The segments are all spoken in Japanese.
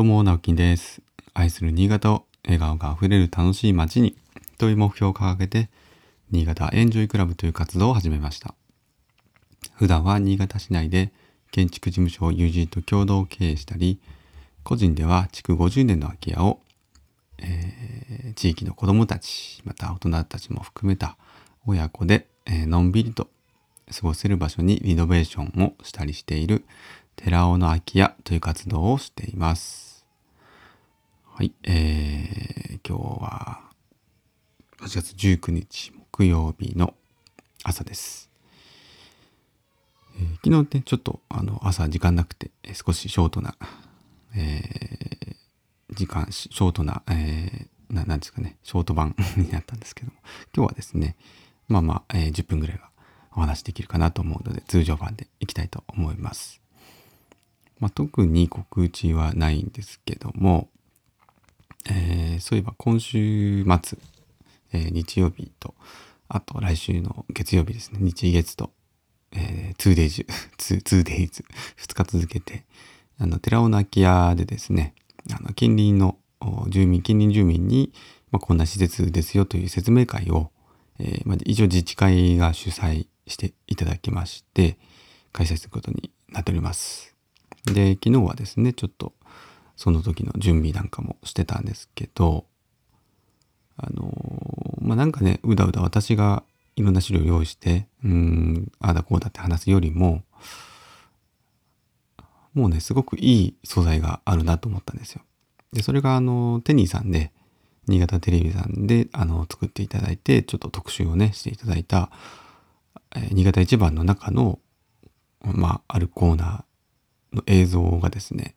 どうも、直樹です。愛する新潟を笑顔があふれる楽しい街にという目標を掲げて、新潟エンジョイクラブという活動を始めました。普段は新潟市内で建築事務所を友人と共同経営したり、個人では築50年の空き家を、えー、地域の子どもたち、また大人たちも含めた親子で、えー、のんびりと過ごせる場所にリノベーションをしたりしている寺尾の空き家という活動をしています。はい、えー、今日は8月19日木曜日の朝です。えー、昨日ね、ちょっとあの朝時間なくて少しショートな、えー、時間、ショートな、えー、ななんですかね、ショート版 になったんですけども、今日はですね、まあまあ、えー、10分ぐらいはお話できるかなと思うので、通常版でいきたいと思います。まあ、特に告知はないんですけども、えー、そういえば今週末、えー、日曜日と、あと来週の月曜日ですね、日月と、えー、2days、2days、2日続けて、あの、寺尾の空き家でですね、あの、近隣の住民、近隣住民に、まあ、こんな施設ですよという説明会を、えー、まあ、一応自治会が主催していただきまして、開催することになっております。で、昨日はですね、ちょっとその時の準備なんかもしてたんですけど、あのまあ、なんかね、うだうだ私がいろんな資料を用意して、うん、ああだこうだって話すよりも、もうね、すごくいい素材があるなと思ったんですよ。で、それがあの、テニーさんで、新潟テレビさんで、あの、作っていただいて、ちょっと特集をね、していただいた、えー、新潟一番の中の、まあ、あるコーナーの映像がですね、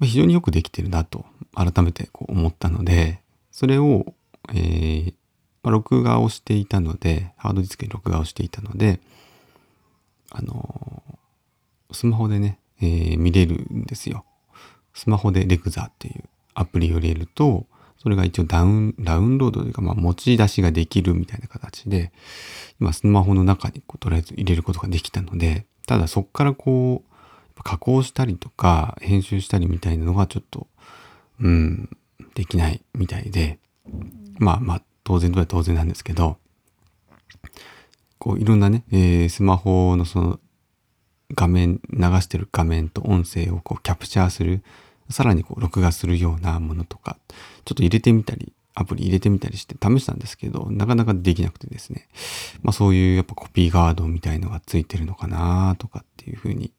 非常によくできてるなと、改めてこう思ったので、それを、えー、まあ、録画をしていたので、ハードディスクに録画をしていたので、あのー、スマホでね、えー、見れるんですよ。スマホでレクザっていうアプリを入れると、それが一応ダウン、ダウンロードというか、まあ、持ち出しができるみたいな形で、今、スマホの中にこうとりあえず入れることができたので、ただそこからこう、加工したりとか、編集したりみたいなのがちょっと、うん、できないみたいで、まあまあ、当然とは当然なんですけど、こう、いろんなね、えー、スマホのその、画面、流してる画面と音声をこうキャプチャーするさらにこう録画するようなものとか、ちょっと入れてみたり、アプリ入れてみたりして試したんですけど、なかなかできなくてですね。まあそういうやっぱコピーガードみたいのがついてるのかなとかっていうふうに、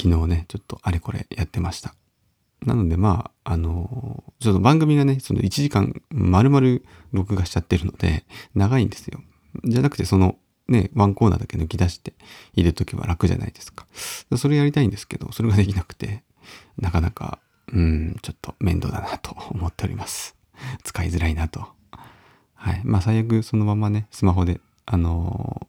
昨日ね、ちょっとあれこれやってました。なのでまあ、あの、ちょっと番組がね、その1時間丸々録画しちゃってるので、長いんですよ。じゃなくてそのね、ワンコーナーだけ抜き出して入れとけば楽じゃないですか。それやりたいんですけど、それができなくて、なかなか、うん、ちょっと面倒だなと思っております。使いづらいなと。はい。まあ最悪そのままね、スマホで、あの、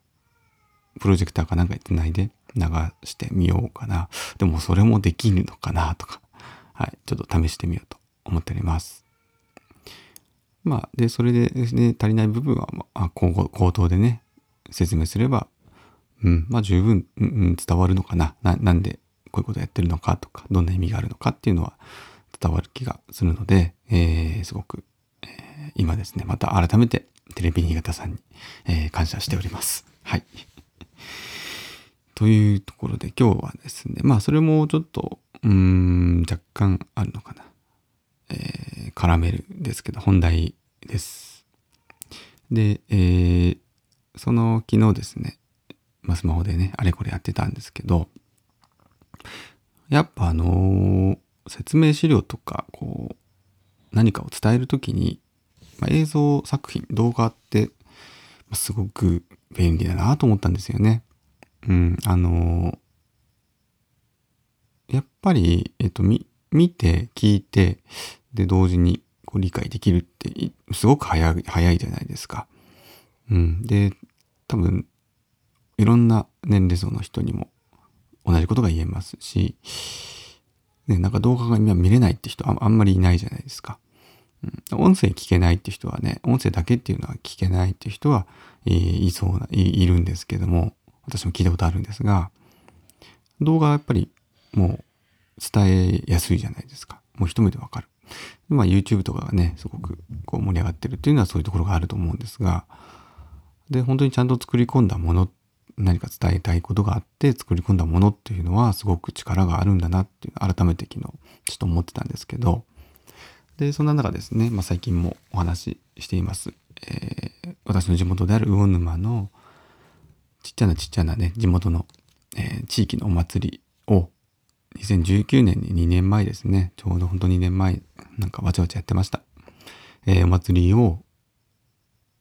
プロジェクターかなんかにつないで流してみようかな。でもそれもできるのかな？とか、はい。ちょっと試してみようと思っております。まあ、で、それででね、足りない部分は、まあ、口頭でね、説明すれば、うん、まあ十分、うん、伝わるのかな？な、なんでこういうことやってるのか？とか、どんな意味があるのか？っていうのは伝わる気がするので、えー、すごく、えー、今ですね、また改めてテレビ新潟さんに、えー、感謝しております。はい。というところで今日はですね、まあそれもちょっと、うん、若干あるのかな。えー、絡めるんですけど、本題です。で、えー、その昨日ですね、まあ、スマホでね、あれこれやってたんですけど、やっぱあのー、説明資料とか、こう、何かを伝えるときに、まあ、映像作品、動画って、すごく便利だなと思ったんですよね。うん、あのー、やっぱり、えっと、見、見て、聞いて、で、同時にこう理解できるって、すごく早い、早いじゃないですか。うん。で、多分、いろんな年齢層の人にも同じことが言えますし、ね、なんか動画が今見れないって人あんまりいないじゃないですか。うん、音声聞けないって人はね、音声だけっていうのは聞けないって人は、えー、いそうな、いるんですけども、私も聞いたことあるんですが、動画はやっぱりもう伝えやすいじゃないですか。もう一目でわかる。まあ YouTube とかがね、すごくこう盛り上がってるっていうのはそういうところがあると思うんですが、で、本当にちゃんと作り込んだもの、何か伝えたいことがあって作り込んだものっていうのはすごく力があるんだなっていう改めて昨日ちょっと思ってたんですけど、で、そんな中ですね、まあ最近もお話ししています。えー、私の地元である魚沼のちっちゃなちっちゃなね、地元の、えー、地域のお祭りを2019年に2年前ですね、ちょうど本当2年前、なんかわちゃわちゃやってました。えー、お祭りを、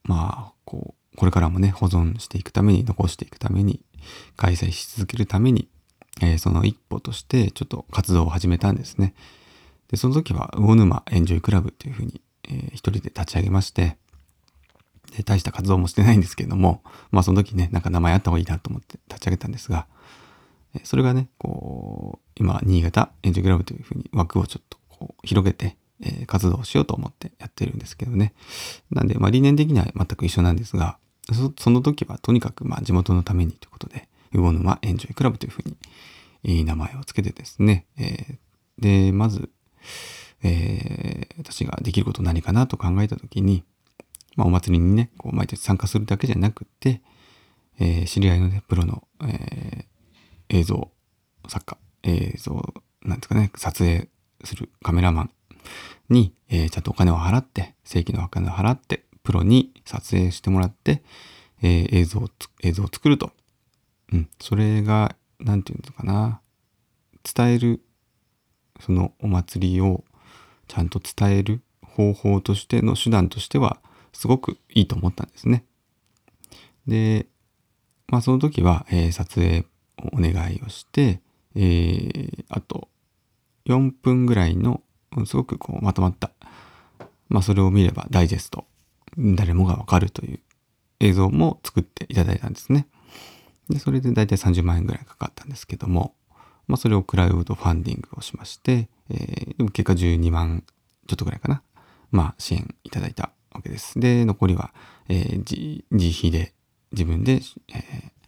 まあ、こう、これからもね、保存していくために、残していくために、開催し続けるために、えー、その一歩として、ちょっと活動を始めたんですね。で、その時は、魚沼エンジョイクラブっていうふうに、えー、一人で立ち上げまして、大した活動もしてないんですけれども、まあその時ね、なんか名前あった方がいいなと思って立ち上げたんですが、それがね、こう、今、新潟エンジョイクラブというふうに枠をちょっとこう広げて、え、活動しようと思ってやってるんですけどね。なんで、まあ理念的には全く一緒なんですが、そその時はとにかくまあ地元のためにということで、魚沼エンジョイクラブというふうに、いい名前をつけてですね、えー、で、まず、えー、私ができること何かなと考えた時に、まあ、お祭りにね、こう毎年参加するだけじゃなくて、えー、知り合いのね、プロの、えー、映像作家、映像、なんですかね、撮影するカメラマンに、えー、ちゃんとお金を払って、正規のお金を払って、プロに撮影してもらって、えー、映像を、映像を作ると。うん。それが、なんていうのかな。伝える、そのお祭りをちゃんと伝える方法としての手段としては、すごくいいと思ったんですね。で、まあその時は、えー、撮影をお願いをして、えー、あと4分ぐらいのすごくこうまとまった、まあそれを見ればダイジェスト、誰もがわかるという映像も作っていただいたんですね。で、それで大体30万円ぐらいかかったんですけども、まあそれをクラウドファンディングをしまして、えー、結果12万ちょっとぐらいかな。まあ支援いただいたわけです。で、残りは、えー、自費で自分で、えー、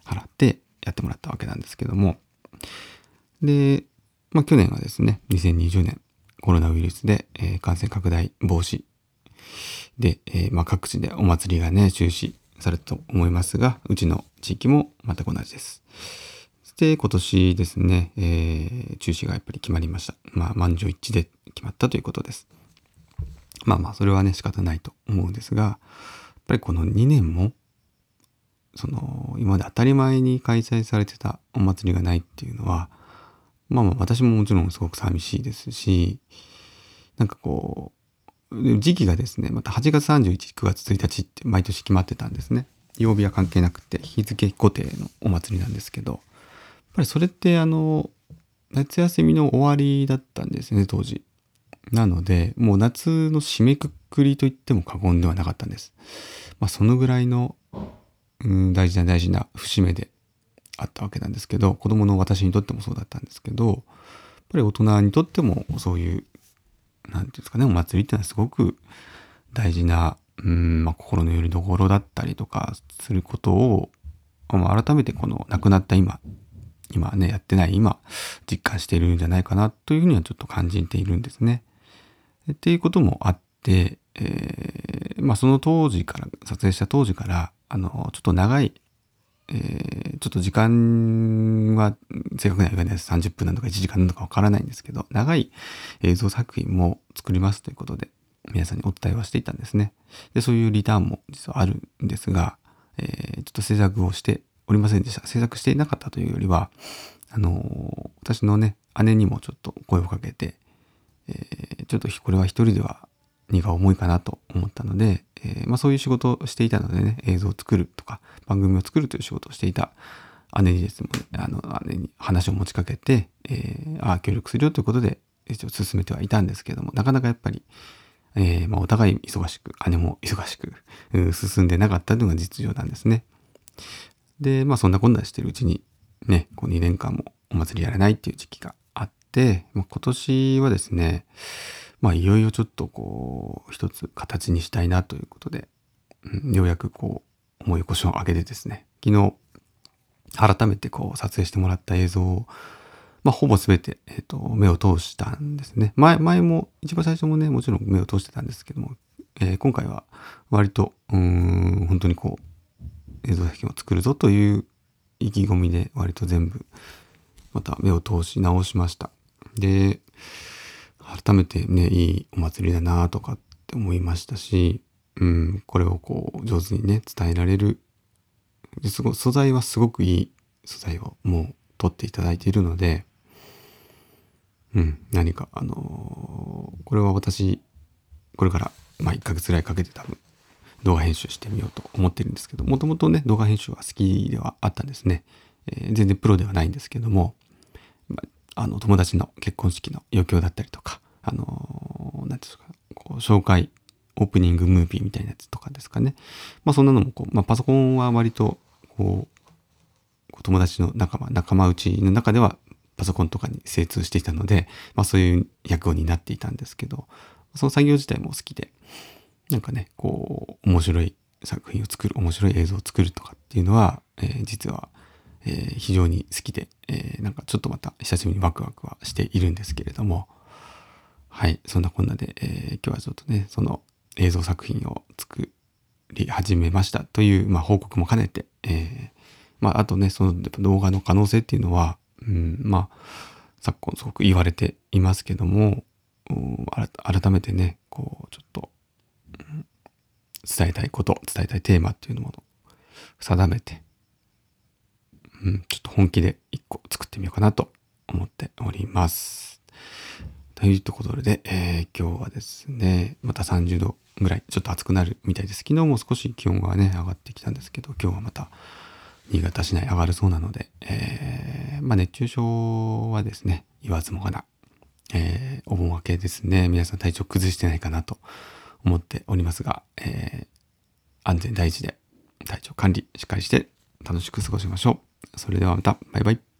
払ってやってもらったわけなんですけども。で、まあ去年はですね、2020年コロナウイルスで、えー、感染拡大防止で、えー、まあ各地でお祭りがね、中止されたと思いますが、うちの地域も全く同じです。そして今年ですね、えー、中止がやっぱり決まりました。まあ満場一致で決まったということです。まあまあ、それはね、仕方ないと思うんですが、やっぱりこの2年も、その、今まで当たり前に開催されてたお祭りがないっていうのは、まあまあ、私ももちろんすごく寂しいですし、なんかこう、時期がですね、また8月31、9月1日って毎年決まってたんですね。曜日は関係なくて、日付固定のお祭りなんですけど、やっぱりそれってあの、夏休みの終わりだったんですね、当時。なので、もう夏の締めくくりと言っても過言ではなかったんです。まあ、そのぐらいの、うん、大事な大事な節目であったわけなんですけど、子供の私にとってもそうだったんですけど、やっぱり大人にとってもそういう、なんていうんですかね、お祭りっていうのはすごく大事な、うん、まあ、心の拠り所だったりとかすることを、まあ、改めてこの亡くなった今、今ね、やってない今、実感しているんじゃないかなというふうにはちょっと感じているんですね。っていうこともあって、えー、まあその当時から、撮影した当時から、あの、ちょっと長い、えー、ちょっと時間は正確には言わないです。30分なのか1時間なのかわからないんですけど、長い映像作品も作りますということで、皆さんにお伝えはしていたんですね。で、そういうリターンも実はあるんですが、えー、ちょっと制作をしておりませんでした。制作していなかったというよりは、あの私のね、姉にもちょっと声をかけて、えー、ちょっとこれは一人では荷が重いかなと思ったので、えー、まあ、そういう仕事をしていたのでね、映像を作るとか、番組を作るという仕事をしていた姉にですね、あの、姉に話を持ちかけて、えー、ああ、協力するよということで、一応進めてはいたんですけども、なかなかやっぱり、えー、まあ、お互い忙しく、姉も忙しく、進んでなかったというのが実情なんですね。で、まあ、そんなこんなしてるうちに、ね、こう2年間もお祭りやらないっていう時期がで、まあ、今年はですね、まあいよいよちょっとこう、一つ形にしたいなということで、うん、ようやくこう、思い起こしを上げてですね、昨日、改めてこう、撮影してもらった映像をまあ、ほぼ全て、えっ、と、目を通したんですね。前、前も、一番最初もね、もちろん目を通してたんですけども、えー、今回は割と、うん、本当にこう、映像作品を作るぞという意気込みで割と全部、また目を通し直しました。で、改めてね、いいお祭りだなとかって思いましたし、うん、これをこう、上手にね、伝えられる。ですご素材はすごくいい素材をもう取っていただいているので、うん、何か、あのー、これは私、これから、まあ、1ヶ月ぐらいかけて多分、動画編集してみようと思ってるんですけど、もともとね、動画編集は好きではあったんですね。えー、全然プロではないんですけども、あ、の、友達の結婚式の余興だったりとか、あのー、なんですか、こう、紹介、オープニングムービーみたいなやつとかですかね。まあ、そんなのもこう、まあ、パソコンは割と、こう、友達の仲間、仲間内の中ではパソコンとかに精通していたので、まあそういう役を担っていたんですけど、その作業自体も好きで、なんかね、こう、面白い作品を作る、面白い映像を作るとかっていうのは、えー、実は、えー、非常に好きで、えー、なんかちょっとまた久しぶりにワクワクはしているんですけれども、はい、そんなこんなで、えー、今日はちょっとね、その映像作品を作り始めましたという、まあ、報告も兼ねて、え、まあ、あとね、その動画の可能性っていうのは、うん、まあ、昨今すごく言われていますけども、改めてね、こう、ちょっと、伝えたいこと、伝えたいテーマっていうのを定めて、うん、ちょっと本気で一個作ってみようかなと思っております。というころで、えー、今日はですね、また30度ぐらい、ちょっと暑くなるみたいです。昨日も少し気温がね、上がってきたんですけど、今日はまた新潟市内上がるそうなので、えー、まあ、熱中症はですね、言わずもがな、えー、お盆明けですね、皆さん体調崩してないかなと思っておりますが、えー、安全第一で体調管理しっかりして楽しく過ごしましょう。それではまた、バイバイ。